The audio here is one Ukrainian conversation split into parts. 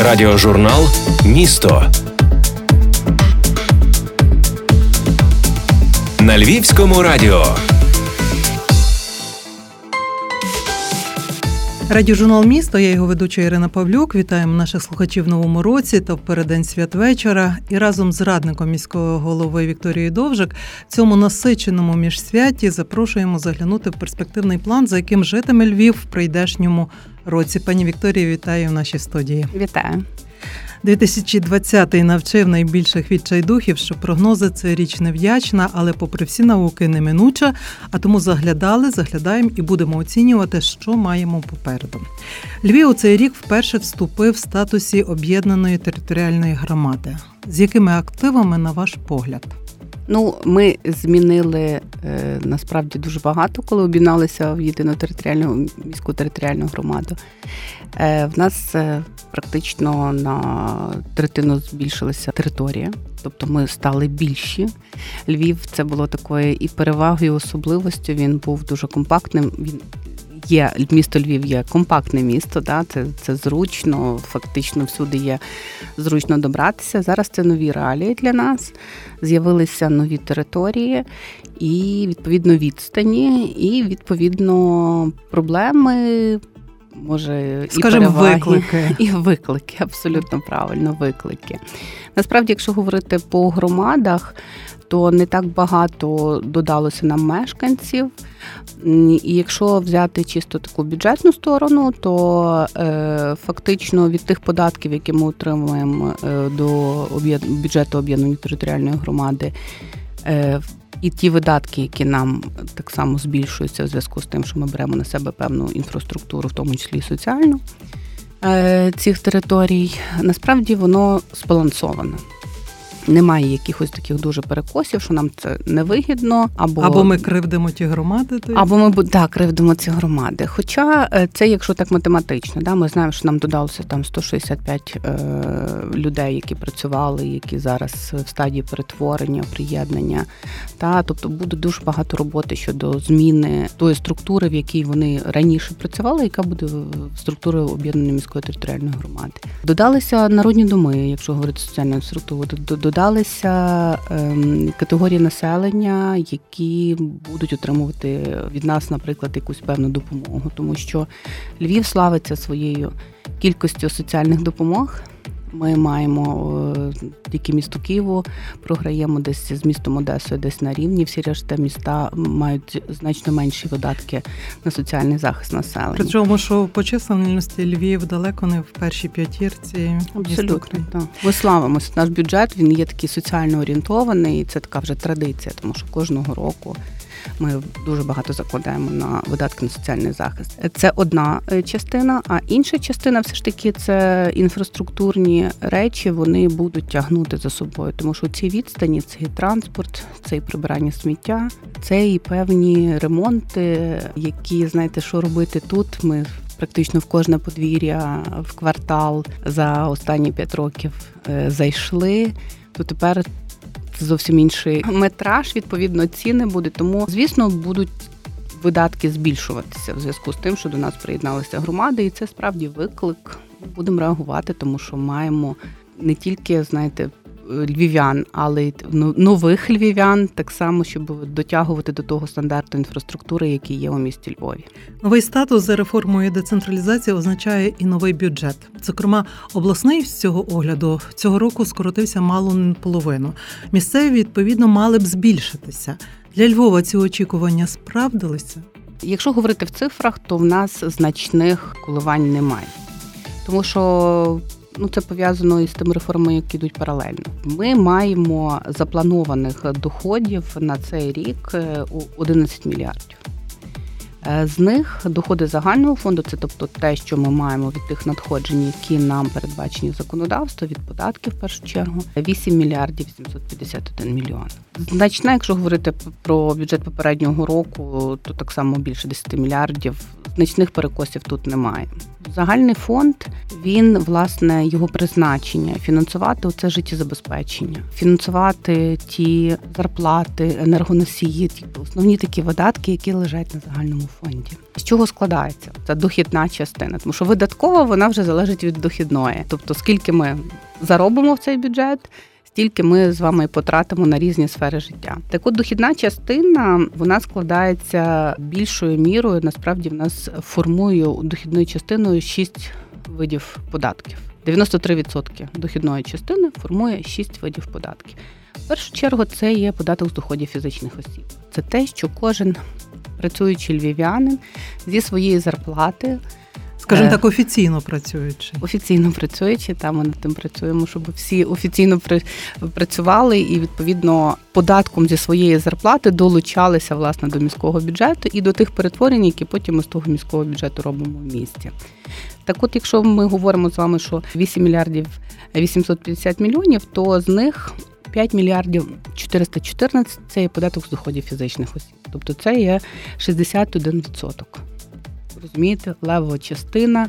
Радіожурнал Місто на Львівському радіо. Радіожурнал місто, я його ведуча Ірина Павлюк. Вітаємо наших слухачів в новому році та в переддень святвечора. І разом з радником міського голови Вікторією Довжик цьому насиченому міжсвяті запрошуємо заглянути в перспективний план, за яким житиме Львів в прийдешньому році. Пані Вікторія, вітаю в нашій студії. Вітаю. 2020-й навчив найбільших відчайдухів, що прогнози це річ невдячна, але, попри всі науки, неминуча. А тому заглядали, заглядаємо і будемо оцінювати, що маємо попереду. Львів у цей рік вперше вступив в статусі об'єднаної територіальної громади. З якими активами, на ваш погляд? Ну, ми змінили е, насправді дуже багато, коли об'єдналися в єдину територіальну міську територіальну громаду. Е, в нас е, практично на третину збільшилася територія, тобто ми стали більші. Львів це було такою і перевагою, і особливостю. Він був дуже компактним. Він Є місто Львів є компактне місто, да, це це зручно, фактично всюди є зручно добратися. Зараз це нові реалії для нас. З'явилися нові території і відповідно відстані, і відповідно проблеми може Скажем, і переваги, виклики. і виклики, абсолютно правильно, виклики. Насправді, якщо говорити по громадах, то не так багато додалося нам мешканців. І якщо взяти чисто таку бюджетну сторону, то е, фактично від тих податків, які ми отримуємо е, до бюджету об'єднаної територіальної громади, е, і ті видатки, які нам так само збільшуються в зв'язку з тим, що ми беремо на себе певну інфраструктуру, в тому числі соціальну е, цих територій, насправді воно збалансоване немає якихось таких дуже перекосів, що нам це невигідно, або або ми кривдимо ті громади, то... або ми так, кривдимо ці громади. Хоча е, це, якщо так математично, да, ми знаємо, що нам додалося там 165 е, людей, які працювали, які зараз в стадії перетворення, приєднання. Та тобто буде дуже багато роботи щодо зміни тої структури, в якій вони раніше працювали, яка буде в структури об'єднаної міської територіальної громади. Додалися народні доми, якщо говорити соціальну структуру, додалися ем, категорії населення, які будуть отримувати від нас, наприклад, якусь певну допомогу, тому що Львів славиться своєю кількістю соціальних допомог. Ми маємо тільки місто Києву, програємо десь з містом Одесою, десь на рівні. Всі решта міста мають значно менші видатки на соціальний захист населення. Причому, що по численності Львів далеко не в першій п'ятірці. Абсолютно так. Ми славимося. Наш бюджет він є такий соціально орієнтований. і Це така вже традиція, тому що кожного року. Ми дуже багато закладаємо на видатки на соціальний захист. Це одна е, частина, а інша частина, все ж таки, це інфраструктурні речі. Вони будуть тягнути за собою, тому що ці відстані це і транспорт, це і прибирання сміття, це і певні ремонти, які знаєте, що робити тут. Ми Практично в кожне подвір'я в квартал за останні п'ять років е, зайшли. То тепер зовсім інший метраж, відповідно, ціни буде. Тому, звісно, будуть видатки збільшуватися в зв'язку з тим, що до нас приєдналися громади, і це справді виклик. Будемо реагувати, тому що маємо не тільки, знаєте, львів'ян, але й нових львів'ян, так само, щоб дотягувати до того стандарту інфраструктури, який є у місті Львові. Новий статус за реформою децентралізації означає і новий бюджет. Зокрема, обласний з цього огляду цього року скоротився мало не половину. Місцеві відповідно мали б збільшитися. Для Львова ці очікування справдилися. Якщо говорити в цифрах, то в нас значних коливань немає, тому що Ну це пов'язано із тими реформами, які йдуть паралельно. Ми маємо запланованих доходів на цей рік 11 е, мільярдів. Е, з них доходи загального фонду, це тобто те, що ми маємо від тих надходжень, які нам передбачені законодавство, від податків в першу чергу, 8 мільярдів 751 мільйон. Значна, якщо говорити про бюджет попереднього року, то так само більше 10 мільярдів. Значних перекосів тут немає. Загальний фонд він власне його призначення фінансувати оце життєзабезпечення, фінансувати ті зарплати, енергоносії, ті основні такі видатки, які лежать на загальному фонді. З чого складається Це дохідна частина? Тому що видаткова вона вже залежить від дохідної. Тобто, скільки ми заробимо в цей бюджет, стільки ми з вами потратимо на різні сфери життя. Так от дохідна частина вона складається більшою мірою. Насправді в нас формує дохідною частиною шість видів податків. 93% дохідної частини формує шість видів податків. В першу чергу це є податок з доходів фізичних осіб. Це те, що кожен працюючий львів'янин зі своєї зарплати. Скажімо е, так, офіційно працюючи. Офіційно працюючи, там ми над тим працюємо, щоб всі офіційно працювали і відповідно податком зі своєї зарплати долучалися власне до міського бюджету і до тих перетворень, які потім ми з того міського бюджету робимо в місті. Так, от, якщо ми говоримо з вами, що 8 мільярдів 850 мільйонів, то з них 5 мільярдів 414 – це є податок з доходів фізичних осіб. Тобто це є 61%. Розумієте, левова частина.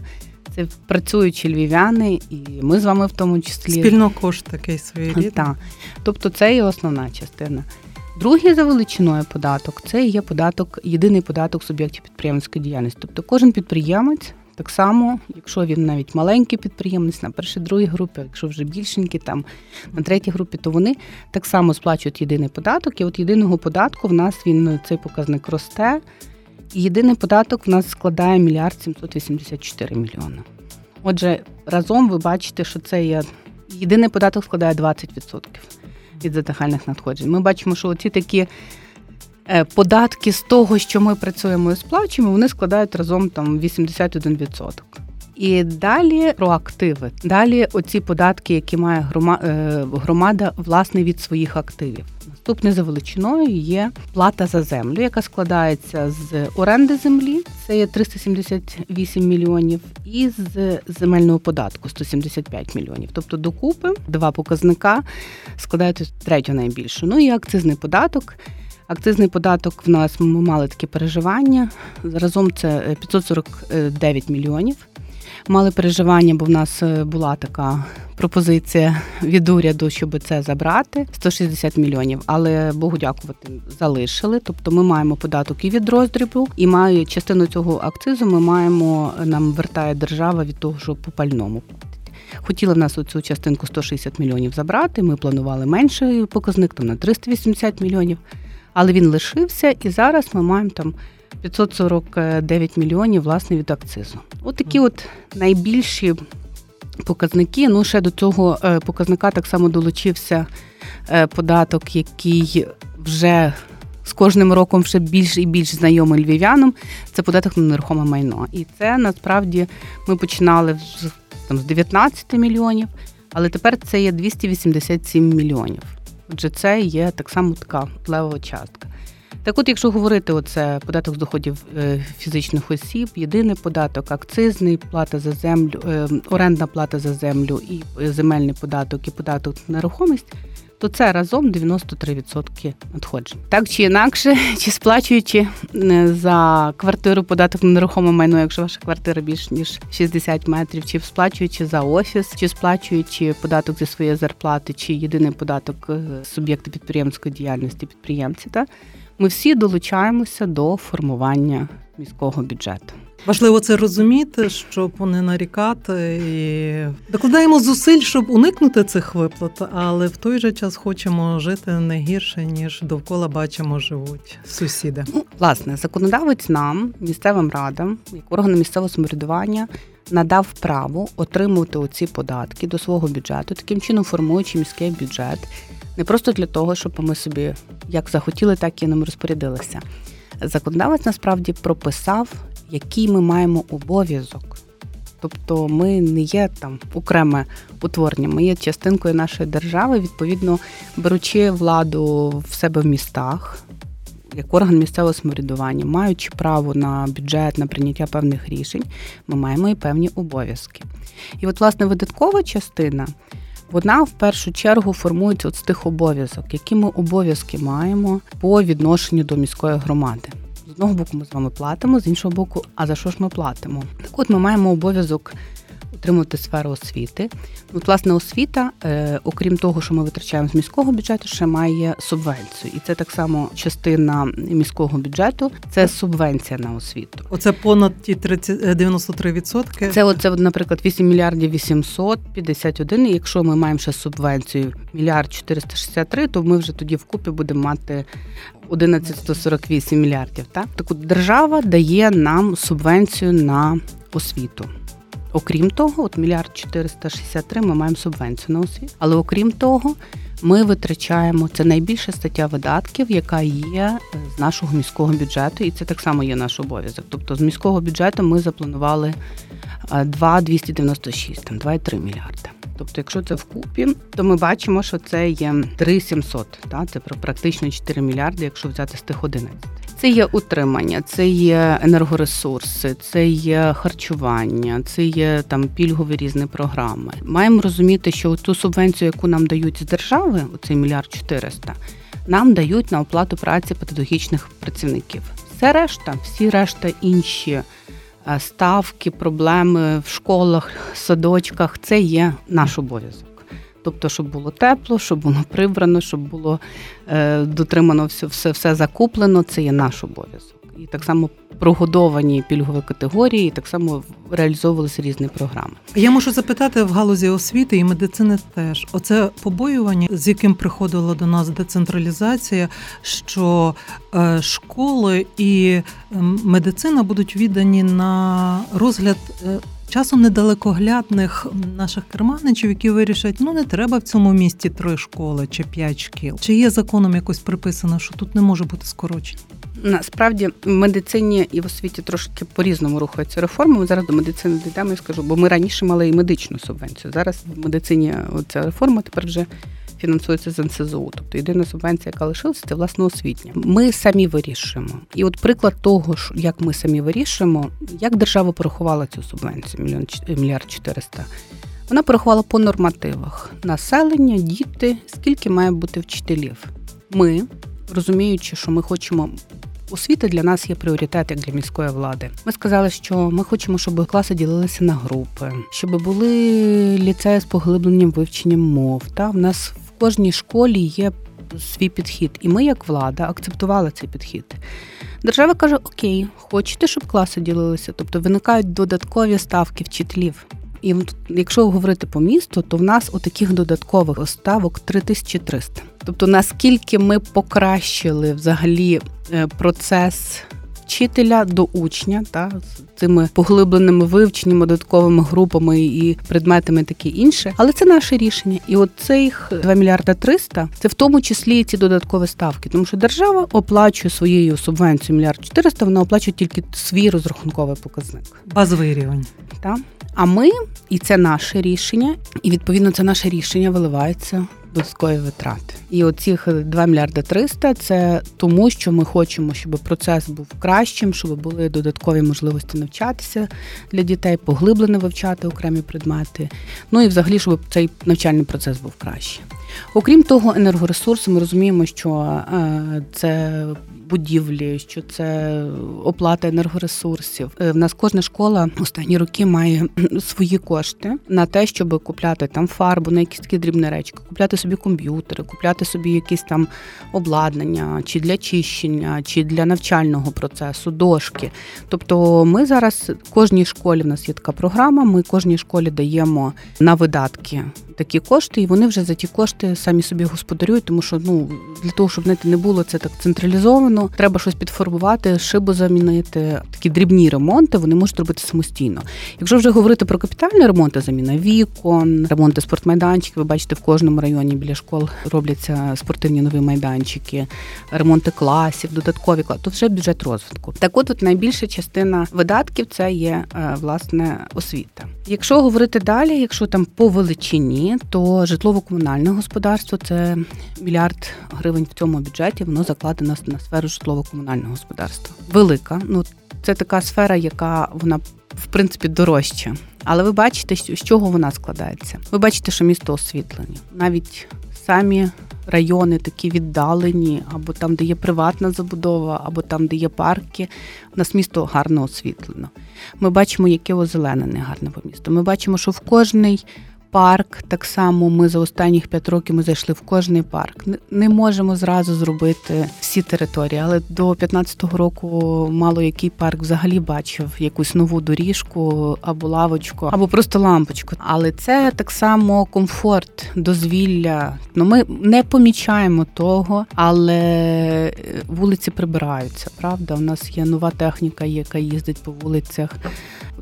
Це працюючі львів'яни, і ми з вами в тому числі спільно кошт такий своєрідний. Так. Тобто це є основна частина. Другий за величиною податок це є податок, єдиний податок суб'єктів підприємницької діяльності. Тобто кожен підприємець так само, якщо він навіть маленький підприємець на першій другій групі, якщо вже більшенькі, там на третій групі, то вони так само сплачують єдиний податок. І от єдиного податку в нас він цей показник росте. І єдиний податок в нас складає мільярд 784 мільйони. Отже, разом ви бачите, що це є єдиний податок складає 20% від загальних надходжень. Ми бачимо, що оці такі податки з того, що ми працюємо і сплачуємо, вони складають разом там 81%. І далі про активи. Далі оці податки, які має е, громада власне від своїх активів. Наступне за величиною є плата за землю, яка складається з оренди землі, це є 378 мільйонів, і з земельного податку 175 мільйонів. Тобто докупи два показника складають третю найбільшу. Ну і акцизний податок. Акцизний податок в нас ми мали такі переживання. Разом це 549 е, мільйонів. Мали переживання, бо в нас е, була така пропозиція від уряду, щоб це забрати 160 мільйонів. Але Богу дякувати, залишили. Тобто ми маємо податок і від роздрібу, і має частину цього акцизу. Ми маємо нам вертає держава від того, що по пальному. Хотіли в нас оцю частинку 160 мільйонів забрати. Ми планували менший показник там на 380 мільйонів але він лишився, і зараз ми маємо там 549 мільйонів власне від акцизу. От такі от найбільші показники. Ну, ще до цього е, показника так само долучився е, податок, який вже. З кожним роком ще більш і більш знайомий львів'янам, це податок на нерухоме майно. І це насправді ми починали там, з 19 мільйонів, але тепер це є 287 мільйонів. Отже, це є так само така левова частка. Так, от, якщо говорити, оце податок з доходів е, фізичних осіб, єдиний податок, акцизний плата за землю, е, орендна плата за землю і земельний податок, і податок на нерухомість, то це разом 93% надходжень. Так чи інакше, чи сплачуючи е, за квартиру податок на нерухоме майно, якщо ваша квартира більш ніж 60 метрів, чи сплачуючи за офіс, чи сплачуючи податок зі своєї зарплати, чи єдиний податок суб'єкти підприємської діяльності підприємці, та ми всі долучаємося до формування міського бюджету. Важливо це розуміти, щоб не нарікати і докладаємо зусиль, щоб уникнути цих виплат, але в той же час хочемо жити не гірше ніж довкола бачимо, живуть сусіди. Ну, власне, законодавець нам, місцевим радам, як органам місцевого самоврядування, надав право отримувати оці податки до свого бюджету, таким чином формуючи міський бюджет. Не просто для того, щоб ми собі як захотіли, так і ним розпорядилися. Законодавець насправді прописав, який ми маємо обов'язок. Тобто ми не є там окреме утворення, ми є частинкою нашої держави, відповідно беручи владу в себе в містах, як орган місцевого самоврядування, маючи право на бюджет, на прийняття певних рішень, ми маємо і певні обов'язки. І от, власне, видаткова частина вона в першу чергу формується от з тих обов'язок, які ми обов'язки маємо по відношенню до міської громади. З одного боку, ми з вами платимо, з іншого боку, а за що ж ми платимо? Так от ми маємо обов'язок утримувати сферу освіти. От, власне, освіта, е, окрім того, що ми витрачаємо з міського бюджету, ще має субвенцію, і це так само частина міського бюджету. Це субвенція на освіту. Оце понад ті 30, 93%? Це оце, наприклад, 8 мільярдів 851, І якщо ми маємо ще субвенцію мільярд 463, то ми вже тоді вкупі будемо мати 1148 мільярдів. Так, так от держава дає нам субвенцію на освіту. Окрім того, от мільярд 463 ми маємо субвенцію на освіту. Але окрім того, ми витрачаємо це найбільша стаття видатків, яка є е, з нашого міського бюджету, і це так само є наш обов'язок. Тобто з міського бюджету ми запланували 2,296, там 2,3 мільярди. Тобто, якщо це вкупі, то ми бачимо, що це є 3,700, та це практично 4 мільярди, якщо взяти з тих 11. Це є утримання, це є енергоресурси, це є харчування, це є там пільгові різні програми. Маємо розуміти, що ту субвенцію, яку нам дають з держави, оцей мільярд 400, нам дають на оплату праці педагогічних працівників. Все решта, всі решта інші е, ставки, проблеми в школах, садочках це є наш обов'язок. Тобто, щоб було тепло, щоб було прибрано, щоб було е, дотримано все, все, все закуплено, це є наш обов'язок. І так само прогодовані пільгові категорії, і так само реалізовувалися різні програми. Я можу запитати в галузі освіти і медицини теж. Оце побоювання, з яким приходила до нас децентралізація, що е, школи і медицина будуть віддані на розгляд. Часом недалекоглядних наших керманичів, які вирішать, ну не треба в цьому місті три школи чи п'ять шкіл. Чи є законом якось приписано, що тут не може бути скорочень? Насправді в медицині і в освіті трошки по-різному рухаються реформи. Ми зараз до медицини дійдемо і скажу, бо ми раніше мали і медичну субвенцію. Зараз в медицині ця реформа тепер вже фінансується з НСЗУ. Тобто єдина субвенція, яка лишилася, це власне освітня. Ми самі вирішуємо. І от приклад того, як ми самі вирішуємо, як держава порахувала цю субвенцію, мільйон мільярд чотириста. Вона порахувала по нормативах населення, діти, скільки має бути вчителів. Ми, розуміючи, що ми хочемо. Освіта для нас є пріоритет як для міської влади. Ми сказали, що ми хочемо, щоб класи ділилися на групи, щоб були ліцеї з поглибленням вивченням мов. Та в нас кожній школі є свій підхід, і ми, як влада, акцептували цей підхід. Держава каже: Окей, хочете, щоб класи ділилися, тобто виникають додаткові ставки вчителів. І якщо говорити по місту, то в нас отаких додаткових ставок 3300. Тобто, наскільки ми покращили взагалі е, процес вчителя до учня, та з цими поглибленими вивченнями, додатковими групами і предметами, таке інше. Але це наше рішення. І от цих 2 мільярда 300 – це в тому числі ці додаткові ставки, тому що держава оплачує своєю субвенцією мільярд 400, вона оплачує тільки свій розрахунковий показник. Базовий рівень. Так? А ми, і це наше рішення, і відповідно це наше рішення виливається додаткові витрати. І оцих 2 мільярди 300 – це тому, що ми хочемо, щоб процес був кращим, щоб були додаткові можливості навчатися для дітей, поглиблено вивчати окремі предмети. Ну і взагалі, щоб цей навчальний процес був кращий. Окрім того, енергоресурси, ми розуміємо, що е, це будівлі, що це оплата енергоресурсів. Е, в нас кожна школа останні роки має свої кошти на те, щоб купляти там фарбу, на якісь такі дрібні речі, купляти собі комп'ютери, купляти собі якісь там обладнання, чи для чищення, чи для навчального процесу, дошки. Тобто, ми зараз кожній школі в нас є така програма. Ми кожній школі даємо на видатки такі кошти, і вони вже за ті кошти самі собі господарюють, тому що ну для того, щоб не було це так централізовано, треба щось підформувати, шибу замінити. Такі дрібні ремонти вони можуть робити самостійно. Якщо вже говорити про капітальні ремонти, заміна вікон, ремонти спортмайданчиків, ви бачите, в кожному районі біля школ робляться спортивні нові майданчики, ремонти класів, додаткові класи, то вже бюджет розвитку. Так, от, от найбільша частина видатків це є е, власне освіта. Якщо говорити далі, якщо там по величині, то житлово-комунальне господарство це мільярд гривень в цьому бюджеті. Воно закладено на сферу житлово-комунального господарства. Велика. Ну це така сфера, яка вона в принципі дорожча. Але ви бачите, з чого вона складається. Ви бачите, що місто освітлення. Навіть самі райони такі віддалені, або там, де є приватна забудова, або там, де є парки. У нас місто гарно освітлено. Ми бачимо, яке озеленене гарне по місту. Ми бачимо, що в кожний парк. Так само ми за останніх п'ять років ми зайшли в кожний парк. Не можемо зразу зробити всі території, але до 15-го року мало який парк взагалі бачив якусь нову доріжку або лавочку, або просто лампочку. Але це так само комфорт, дозвілля. Ну ми не помічаємо того, але вулиці прибираються. Правда, у нас є нова техніка, яка їздить по вулицях.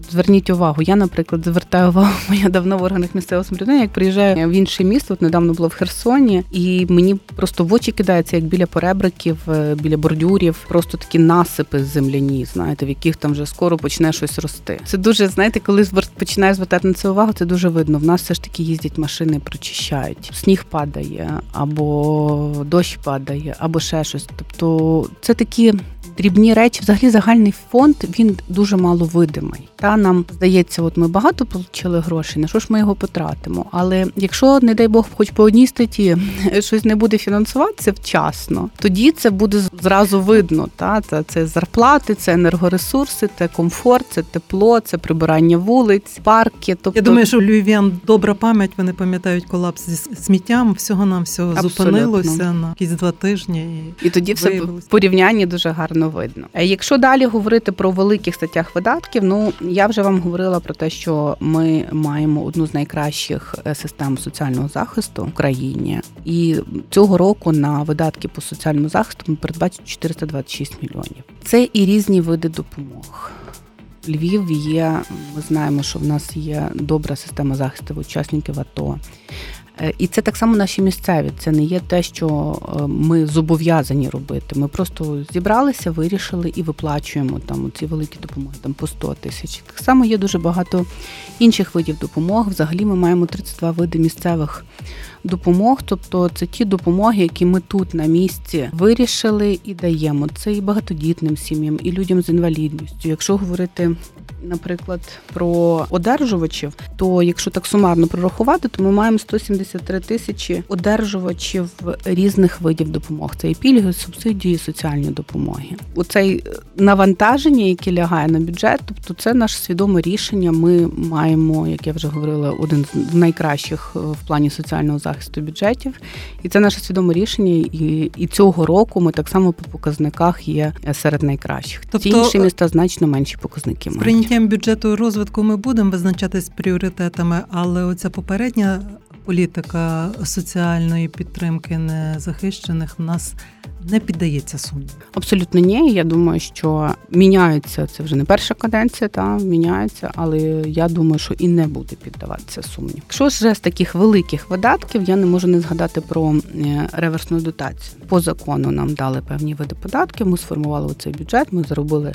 Зверніть увагу, я, наприклад, звертаю увагу, я давно в органах місцевого самоврядування, як приїжджаю в інше місто, от недавно було в Херсоні, і мені просто в очі кидається, як біля поребриків, е, біля бордюрів, просто такі насипи земляні, знаєте, в яких там вже скоро почне щось рости. Це дуже, знаєте, коли починаю звертати на це увагу, це дуже видно. В нас все ж таки їздять машини, прочищають. Сніг падає, або дощ падає, або ще щось. Тобто це такі дрібні речі. Взагалі загальний фонд він дуже мало видимий. Та нам здається, от ми багато отримали грошей, на що ж ми його потратимо? Але якщо, не дай Бог, хоч по одній статті щось не буде фінансуватися вчасно, тоді це буде зразу видно. Та це, це зарплати, це енергоресурси, це комфорт, це тепло, це прибирання вулиць, парки. Тобто я думаю, що львів'ян добра пам'ять. Вони пам'ятають колапс зі сміттям. Всього нам всього зупинилося на якісь два тижні, і, і тоді все в порівнянні дуже гарно видно. Якщо далі говорити про великих статтях видатків, ну я вже вам говорила про те, що ми маємо одну з найкращих е, систем соціального захисту в Україні, і цього року на видатки по соціальному захисту ми передбачимо 426 мільйонів. Це і різні види допомог. Львів є. Ми знаємо, що в нас є добра система захисту учасників АТО. Е, і це так само наші місцеві. Це не є те, що е, ми зобов'язані робити. Ми просто зібралися, вирішили і виплачуємо там ці великі допомоги, там по 100 тисяч. Так само є дуже багато інших видів допомог. Взагалі ми маємо 32 види місцевих допомог. Тобто це ті допомоги, які ми тут на місці вирішили і даємо. Це і багатодітним сім'ям, і людям з інвалідністю. Якщо говорити наприклад, про одержувачів, то якщо так сумарно прорахувати, то ми маємо 173 тисячі одержувачів різних видів допомог. Це і пільги, субсидії, і соціальні допомоги. Оцей навантаження, яке лягає на бюджет, тобто це наше свідоме рішення. Ми маємо, як я вже говорила, один з найкращих е, в плані соціального захисту бюджетів, і це наше свідоме рішення. І і цього року ми так само по показниках є серед найкращих. Тобто, Ті інші міста значно менші показники мають прийняттям бюджету розвитку ми будемо визначатись пріоритетами, але оця попередня політика соціальної підтримки незахищених в нас не піддається сумніву. Абсолютно ні. Я думаю, що міняються це вже не перша каденція, та міняється, але я думаю, що і не буде піддаватися сумнів. Якщо ж з таких великих видатків, я не можу не згадати про е, реверсну дотацію. По закону нам дали певні види податків. Ми сформували цей бюджет. Ми заробили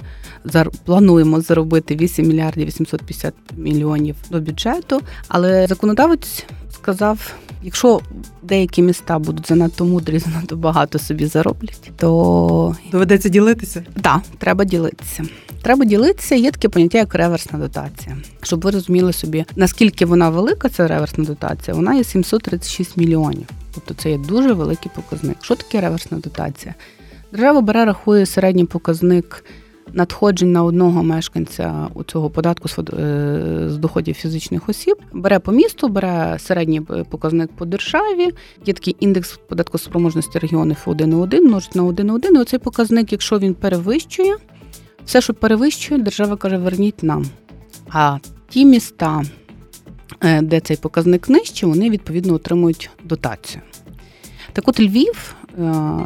плануємо заробити 8 мільярдів 850 мільйонів до бюджету, але законодавець сказав, якщо деякі міста будуть занадто мудрі, занадто багато собі зароблять, то доведеться ділитися. Так, да, треба ділитися. Треба ділитися. Є таке поняття, як реверсна дотація. Щоб ви розуміли собі, наскільки вона велика, ця реверсна дотація, вона є 736 мільйонів. Тобто це є дуже великий показник. Що таке реверсна дотація? Держава бере рахує середній показник надходжень на одного мешканця у цього податку е, з доходів фізичних осіб, бере по місту, бере середній показник по державі. Є такий індекс податкоспроможності регіонів 1,1, множить на 1,1, і Оцей показник, якщо він перевищує, все, що перевищує, держава каже, верніть нам. А ті міста, е, де цей показник нижче, вони відповідно отримують дотацію. Так от Львів Е,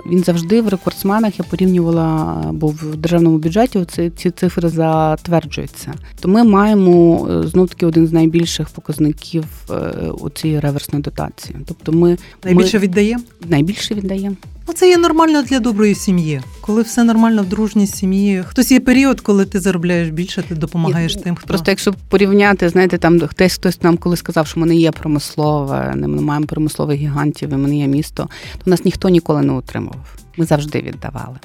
він завжди в рекордсменах я порівнювала, бо в державному бюджеті ці, ці цифри затверджуються. То ми маємо е, знов таки один з найбільших показників е, у цій реверсної дотації. Тобто, ми найбільше ми, віддаємо? Найбільше віддаємо. Ну, це є нормально для доброї сім'ї. Коли все нормально в дружній сім'ї. Хтось є період, коли ти заробляєш більше, ти допомагаєш тим, хто просто якщо порівняти, знаєте, там хтось хтось нам коли сказав, що ми не є промислове, ми маємо промислових гігантів, і ми не є місто, то нас ніхто ніколи не утримував. Ми завжди віддавали.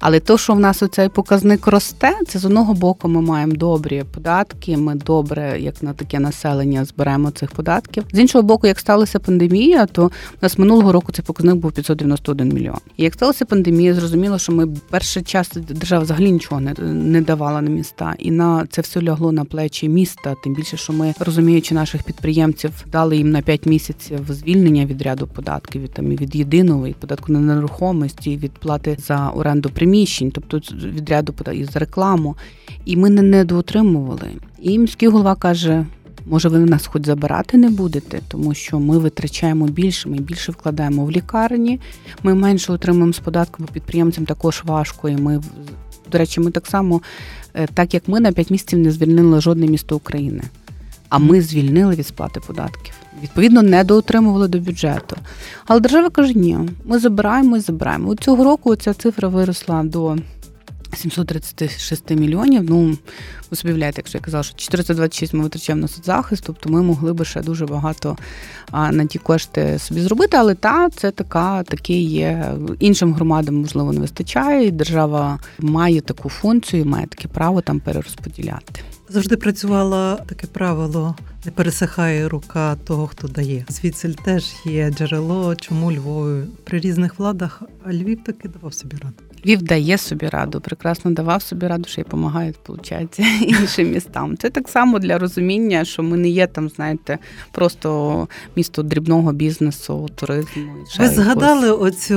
Але то, що в нас оцей показник росте, це з одного боку ми маємо добрі податки. Ми добре, як на таке населення, зберемо цих податків. З іншого боку, як сталася пандемія, то у нас минулого року цей показник був 591 мільйон. І як сталася пандемія, зрозуміло, що ми перший час держава взагалі нічого не, не давала на міста, і на це все лягло на плечі міста. Тим більше, що ми розуміючи наших підприємців, дали їм на 5 місяців звільнення від ряду податків від там від єдиного від податку на нерухомості, від плати за оренду приміщень, тобто від ряду податків за рекламу. І ми не недоотримували. І міський голова каже. Може, ви нас хоч забирати не будете, тому що ми витрачаємо більше, ми більше вкладаємо в лікарні, ми менше отримуємо з податку, бо підприємцям також важко. І ми, до речі, ми так само, е, так як ми на 5 місяців не звільнили жодне місто України, а ми звільнили від сплати податків. Відповідно, не доотримували до бюджету. Але держава каже, ні, ми забираємо і забираємо. У цього року ця цифра виросла до 736 мільйонів. Ну, ви собі уявляєте, якщо я казала, що 426 ми витрачаємо на соцзахист, тобто ми могли би ще дуже багато на ті кошти собі зробити. Але та це така, таке є. Іншим громадам, можливо, не вистачає, і держава має таку функцію, має таке право там перерозподіляти. Завжди працювало таке правило: не пересихає рука того, хто дає. Звідси теж є джерело, чому Львові при різних владах, Львів таки давав собі раду. Львів дає собі раду, прекрасно давав собі раду, що й допомагають, виходить, іншим містам. Це так само для розуміння, що ми не є там, знаєте, просто місто дрібного бізнесу, туризму. Ви згадали оцю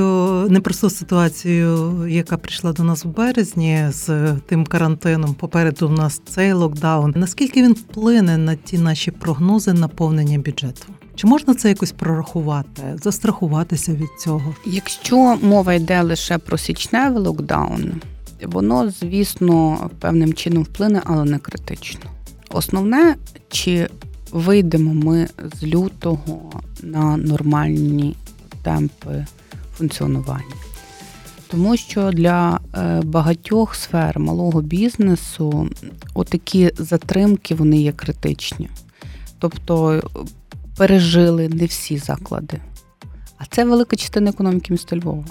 непросту ситуацію, яка прийшла до нас у березні з тим карантином. Попереду у нас цей локдаун. Наскільки він вплине на ті наші прогнози наповнення бюджету? Чи можна це якось прорахувати, застрахуватися від цього? Якщо мова йде лише про січневий локдаун, воно, звісно, певним чином вплине, але не критично. Основне, чи вийдемо ми з лютого на нормальні темпи функціонування. Тому що для е, багатьох сфер малого бізнесу отакі затримки вони є критичні. Тобто пережили не всі заклади. А це велика частина економіки міста Львова.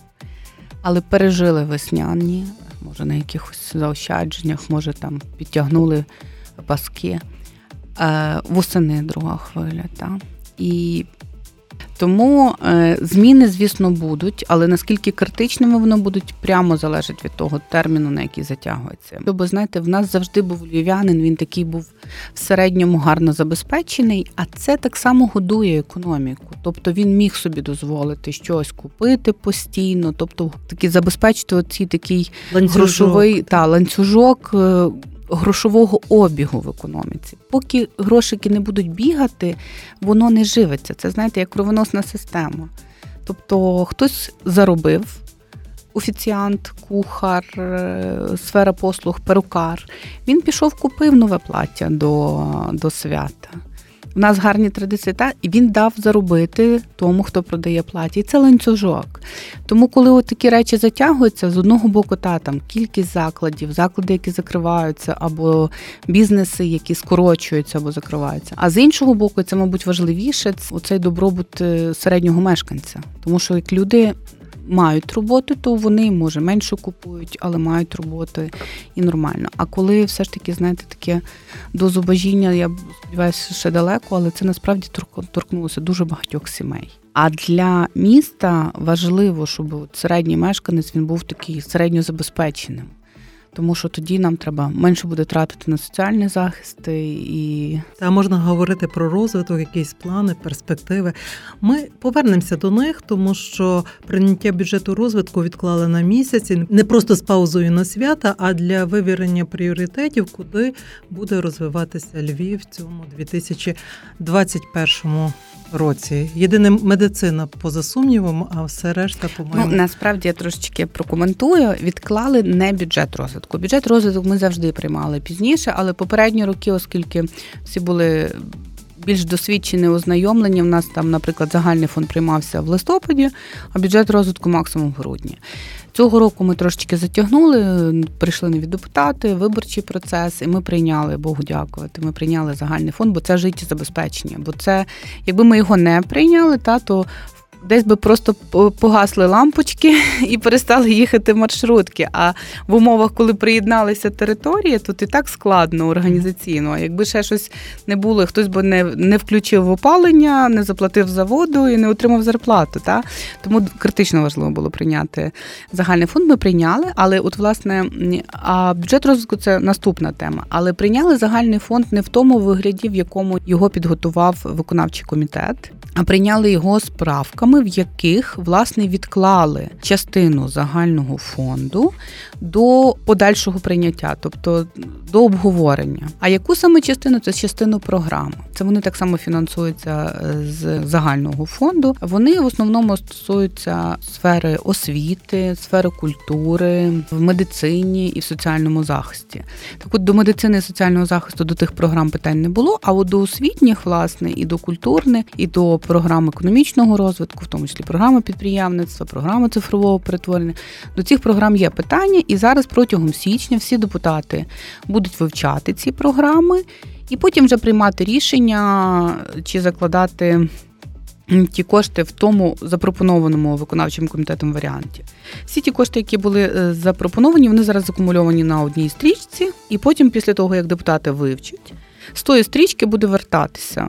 Але пережили весняні, може на якихось заощадженнях, може там підтягнули паски. Е, восени друга хвиля. Та? І тому е, зміни, звісно, будуть, але наскільки критичними вони будуть, прямо залежить від того терміну, на який затягується. Бо знаєте, в нас завжди був львів'янин, він такий був в середньому гарно забезпечений, а це так само годує економіку. Тобто він міг собі дозволити щось купити постійно, тобто такі забезпечити оці такий ланцюжок. грошовий та ланцюжок. Грошового обігу в економіці. Поки грошики не будуть бігати, воно не живиться. Це знаєте, як кровоносна система. Тобто хтось заробив. Офіціант, кухар, е, сфера послуг, перукар. Він пішов, купив нове плаття до до свята. У нас гарні традиції, та і він дав заробити тому, хто продає платі. І це ланцюжок. Тому, коли от такі речі затягуються, з одного боку, та там кількість закладів, заклади, які закриваються, або бізнеси, які скорочуються або закриваються. А з іншого боку, це, мабуть, важливіше це оцей добробут е, середнього мешканця, тому що як люди мають роботу, то вони може менше купують, але мають роботи і нормально. А коли все ж таки, знаєте, таке до зубожіння, я сподіваюся, ще далеко, але це насправді торкнулося дуже багатьох сімей. А для міста важливо, щоб середній мешканець він був такий середньо забезпеченим тому що тоді нам треба менше буде тратити на соціальні захисти і та можна говорити про розвиток, якісь плани, перспективи. Ми повернемося до них, тому що прийняття бюджету розвитку відклали на місяці не просто з паузою на свята, а для вивірення пріоритетів, куди буде розвиватися Львів в цьому 2021 році. Єдине медицина поза сумнівом, а все решта по-моєму... Ну, насправді я трошечки прокоментую. Відклали не бюджет розвитку. Бюджет розвитку ми завжди приймали пізніше, але попередні роки, оскільки всі були. Більш досвідчені ознайомлення. У нас там, наприклад, загальний фонд приймався в листопаді, а бюджет розвитку максимум в грудні. Цього року ми трошечки затягнули, прийшли нові депутати, виборчий процес, і ми прийняли Богу дякувати. Ми прийняли загальний фонд, бо це життєзабезпечення. Бо це, якби ми його не прийняли, та то десь би просто погасли лампочки і перестали їхати маршрутки. А в умовах, коли приєдналися території, тут і так складно організаційно. А якби ще щось не було, хтось би не не включив опалення, не заплатив за воду і не отримав зарплату. Та? Тому критично важливо було прийняти загальний фонд. Ми прийняли, але от власне а бюджет розвитку це наступна тема. Але прийняли загальний фонд не в тому вигляді, в якому його підготував виконавчий комітет, а прийняли його з правками, в яких власне відклали частину загального фонду до подальшого прийняття, тобто до обговорення. А яку саме частину це частину програми? Це вони так само фінансуються е, з загального фонду. Вони в основному стосуються сфери освіти, сфери культури, в медицині і в соціальному захисті. Так от до медицини і соціального захисту до тих програм питань не було. А от до освітніх, власне, і до культурних, і до програм економічного розвитку, в тому числі програми підприємництва, програми цифрового перетворення. До цих програм є питання, і зараз протягом січня всі депутати будуть вивчати ці програми і потім вже приймати рішення чи закладати. Ті кошти в тому запропонованому виконавчим комітетом варіанті. Всі ті кошти, які були е, запропоновані, вони зараз закумульовані на одній стрічці, і потім, після того, як депутати вивчать, з тої стрічки буде вертатися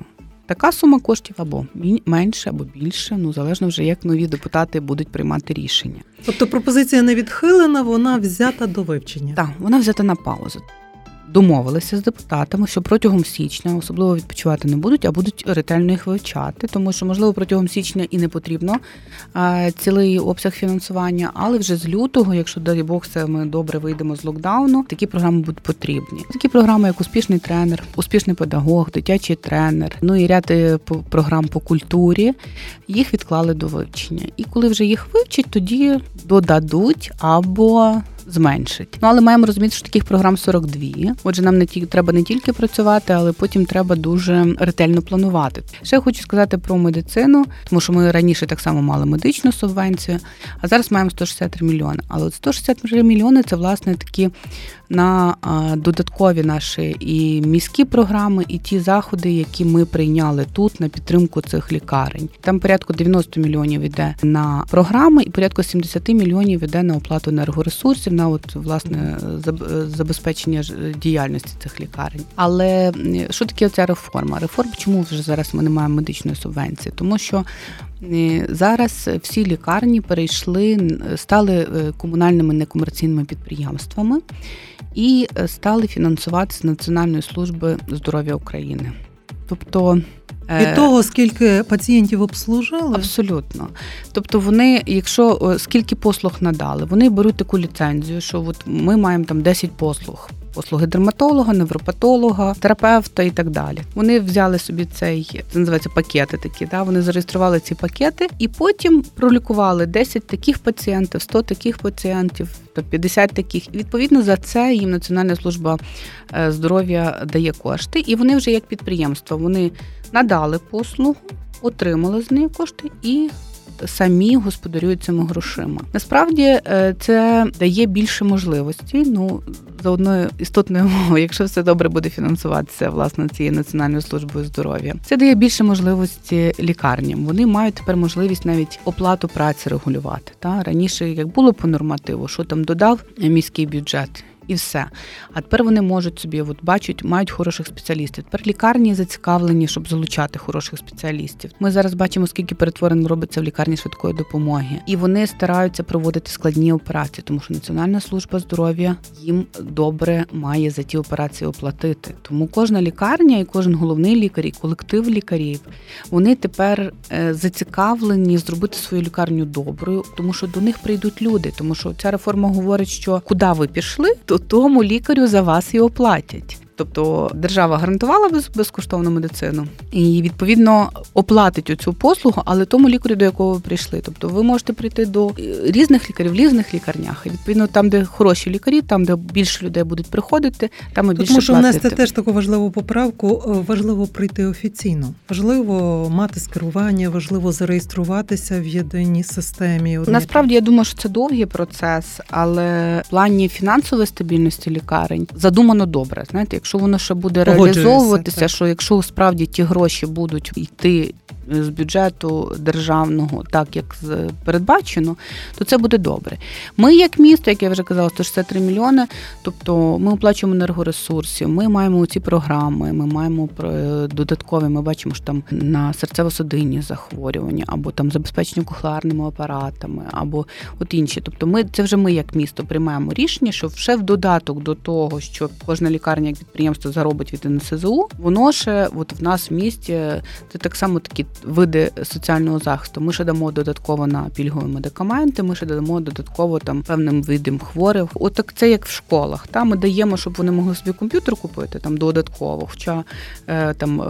така сума коштів або менше, або більше, ну залежно вже як нові депутати будуть приймати рішення. Тобто пропозиція не відхилена, вона взята до вивчення. Так, вона взята на паузу домовилися з депутатами, що протягом січня особливо відпочивати не будуть, а будуть ретельно їх вивчати, тому що, можливо, протягом січня і не потрібно цілий обсяг фінансування, але вже з лютого, якщо дай Бог, це ми добре вийдемо з локдауну, такі програми будуть потрібні. Такі програми, як успішний тренер, успішний педагог, дитячий тренер, ну і ряд е, програм по культурі, їх відклали до вивчення. І коли вже їх вивчать, тоді додадуть або зменшить. Ну але маємо розуміти, що таких програм 42. Отже, нам не ті треба не тільки працювати, але потім треба дуже ретельно планувати. Ще хочу сказати про медицину, тому що ми раніше так само мали медичну субвенцію, а зараз маємо 163 мільйони. Але от 163 мільйони це власне такі на додаткові наші і міські програми, і ті заходи, які ми прийняли тут на підтримку цих лікарень. Там порядку 90 мільйонів йде на програми, і порядку 70 мільйонів йде на оплату енергоресурсів, на от власне забезпечення діяльності цих лікарень. Але що таке ця реформа? Реформа, чому вже зараз ми не маємо медичної субвенції? Тому що Зараз всі лікарні перейшли, стали е, комунальними некомерційними підприємствами і е, стали фінансуватися Національної служби здоров'я України. Тобто від е, того, скільки пацієнтів обслужили? Абсолютно. Тобто, вони, якщо скільки послуг надали, вони беруть таку ліцензію, що от ми маємо там 10 послуг послуги дерматолога, невропатолога, терапевта і так далі. Вони взяли собі цей це називається пакети. Такі да вони зареєстрували ці пакети і потім пролікували 10 таких пацієнтів, 100 таких пацієнтів, то 50 таких. І відповідно за це їм Національна служба е, здоров'я дає кошти, і вони вже як підприємство вони надали послугу, отримали з неї кошти і самі господарюють цими грошима. Насправді е, це дає більше можливостей. Ну за одною істотною мовою, якщо все добре буде фінансуватися власне цією національною службою здоров'я, це дає більше можливості лікарням. Вони мають тепер можливість навіть оплату праці регулювати. Та раніше як було по нормативу, що там додав міський бюджет і все. А тепер вони можуть собі, от бачать, мають хороших спеціалістів. Тепер лікарні зацікавлені, щоб залучати хороших спеціалістів. Ми зараз бачимо, скільки перетворень робиться в лікарні швидкої допомоги, і вони стараються проводити складні операції, тому що Національна служба здоров'я їм добре має за ті операції оплатити. Тому кожна лікарня і кожен головний лікар, і колектив лікарів вони тепер е, зацікавлені зробити свою лікарню доброю, тому що до них прийдуть люди, тому що ця реформа говорить, що куди ви пішли, то тому лікарю за вас і оплатять. Тобто держава гарантувала безкоштовну медицину і відповідно оплатить цю послугу, але тому лікарю, до якого ви прийшли. Тобто ви можете прийти до різних лікарів, в різних лікарнях. І відповідно, там, де хороші лікарі, там де більше людей будуть приходити, там і більше можу внести теж таку важливу поправку. Е, важливо прийти офіційно, важливо мати скерування, важливо зареєструватися в єдиній системі. Насправді я думаю, що це довгий процес, але в плані фінансової стабільності лікарень задумано добре. Знаєте, якщо воно ще буде реалізовуватися, що якщо справді ті гроші будуть йти з бюджету державного, так як передбачено, то це буде добре. Ми, як місто, як я вже казала, 163 мільйони. Тобто ми оплачуємо енергоресурси, ми маємо ці програми, ми маємо додаткові. Ми бачимо, що там на серцево-судинні захворювання, або там забезпечення кухлеарними апаратами, або от інші. Тобто, ми це вже ми, як місто, приймаємо рішення, що ще в додаток до того, що кожна лікарня як підприємство заробить від НСЗУ, воно ще от в нас в місті це так само такі види соціального захисту. Ми ще дамо додатково на пільгові медикаменти. Ми ще дамо додатково там певним видам хворих. От це як в школах. Та ми даємо, щоб вони могли собі комп'ютер купити там додатково, хоча е, там е,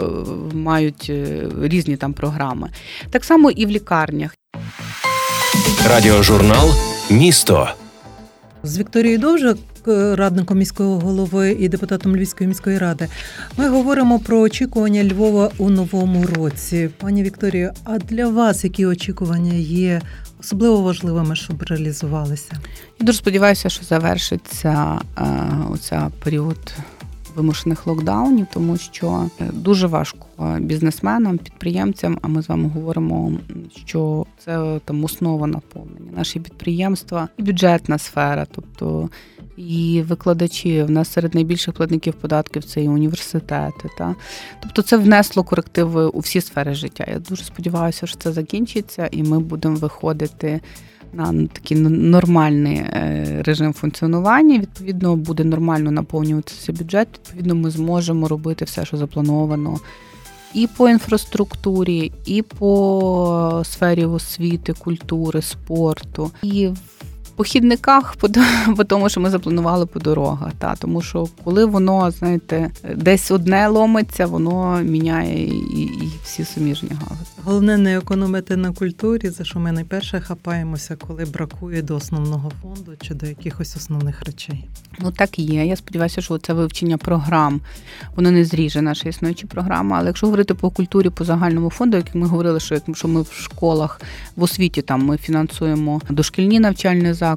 мають е, різні там програми. Так само і в лікарнях. Радіожурнал Місто. З Вікторією Довжик, радником міського голови і депутатом Львівської міської ради, ми говоримо про очікування Львова у новому році. Пані Вікторію, а для вас які очікування є особливо важливими, щоб реалізувалися? Я дуже сподіваюся, що завершиться е, оця період вимушених локдаунів, тому що е, дуже важко бізнесменам, підприємцям. А ми з вами говоримо, що це там основа наповнення. Наші підприємства і бюджетна сфера, тобто і викладачі. В нас серед найбільших платників податків це і університети. Та тобто це внесло корективи у всі сфери життя. Я дуже сподіваюся, що це закінчиться, і ми будемо виходити на такий нормальний е, режим функціонування. Відповідно, буде нормально наповнюватися бюджет. Відповідно, ми зможемо робити все, що заплановано. І по інфраструктурі, і по сфері освіти, культури, спорту, і похідниках, по тому, що ми запланували по дорогах. Та тому що коли воно знаєте, десь одне ломиться, воно міняє і, і всі суміжні галузі. Головне не економити на культурі, за що ми найперше хапаємося, коли бракує до основного фонду чи до якихось основних речей. Ну так і є. Я сподіваюся, що це вивчення програм воно не зріже наші існуючі програми. Але якщо говорити по культурі, по загальному фонду, як ми говорили, що якщо ми в школах в освіті там ми фінансуємо дошкільні навчальні заклади,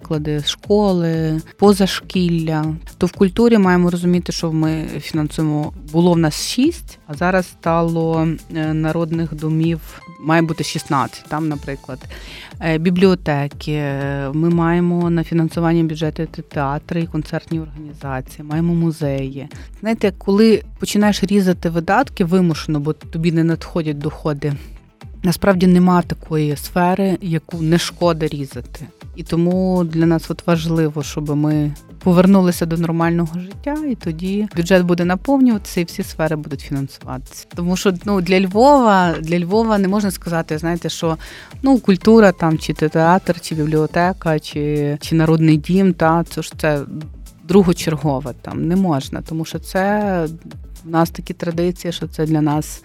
школи, позашкілля, то в культурі маємо розуміти, що ми фінансуємо було в нас шість, а зараз стало е, народних домів має бути 16, там, наприклад, е, бібліотеки. Ми маємо на фінансування бюджету театри і концертні організації, маємо музеї. Знаєте, коли починаєш різати видатки вимушено, бо тобі не надходять доходи. Насправді нема такої сфери, яку не шкода різати. І тому для нас от важливо, щоб ми повернулися до нормального життя, і тоді бюджет буде наповнюватися, і всі сфери будуть фінансуватися. Тому що ну для Львова для Львова не можна сказати, знаєте, що ну культура там, чи театр, чи бібліотека, чи чи народний дім, та це ж це другочергове там не можна, тому що це в нас такі традиції, що це для нас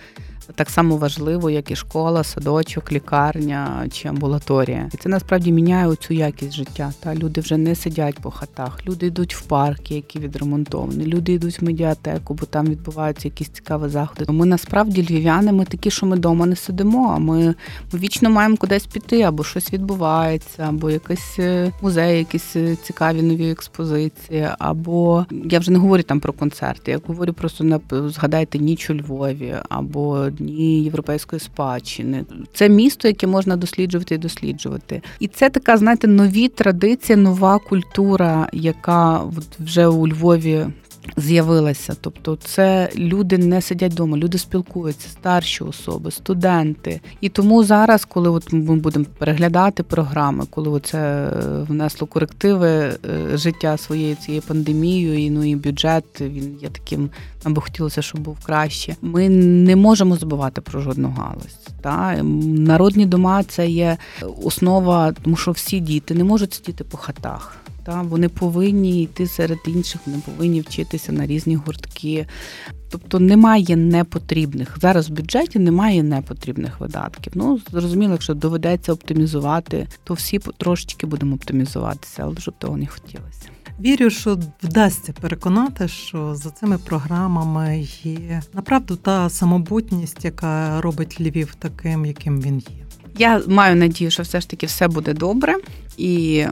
так само важливо, як і школа, садочок, лікарня чи амбулаторія. І це насправді міняє цю якість життя. Та люди вже не сидять по хатах, люди йдуть в парки, які відремонтовані, люди йдуть в медіатеку, бо там відбуваються якісь цікаві заходи. Ми насправді львів'яни, ми такі, що ми вдома не сидимо. А ми, ми вічно маємо кудись піти, або щось відбувається, або якийсь е, музей, якісь е, цікаві нові експозиції, або я вже не говорю там про концерти. Я говорю просто на згадайте ніч у Львові або дні європейської спадщини. Це місто, яке можна досліджувати і досліджувати. І це така, знаєте, нові традиції, нова культура, яка вже у Львові. З'явилася, тобто це люди не сидять вдома, люди спілкуються, старші особи, студенти. І тому зараз, коли от ми будемо переглядати програми, коли це е, внесло корективи е, життя своєї цієї пандемією, і ну і бюджет він є таким нам би хотілося, щоб був краще. Ми не можемо забувати про жодну галузь. Та Народні дома це є основа, тому що всі діти не можуть сидіти по хатах. Та Вони повинні йти серед інших, вони повинні вчитися на різні гуртки. Тобто немає непотрібних. Зараз в бюджеті немає непотрібних видатків. Ну, зрозуміло, якщо доведеться оптимізувати, то всі трошечки будемо оптимізуватися, але щоб того не хотілося. Вірю, що вдасться переконати, що за цими програмами є направду та самобутність, яка робить Львів таким, яким він є. Я маю надію, що все ж таки все буде добре, і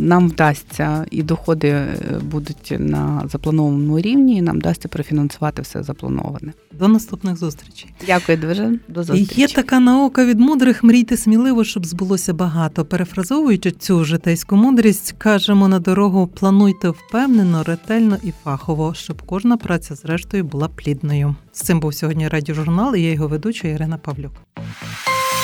нам вдасться, і доходи е, будуть на запланованому рівні, і нам вдасться профінансувати все заплановане. До наступних зустрічей. Дякую дуже. До зустрічі. Є така наука від мудрих мрійте сміливо, щоб збулося багато. Перефразовуючи цю житейську мудрість, кажемо на дорогу: плануйте впевнено, ретельно і фахово, щоб кожна праця, зрештою, була плідною. З цим був сьогодні радіожурнал і я його ведуча Ірина Павлюк.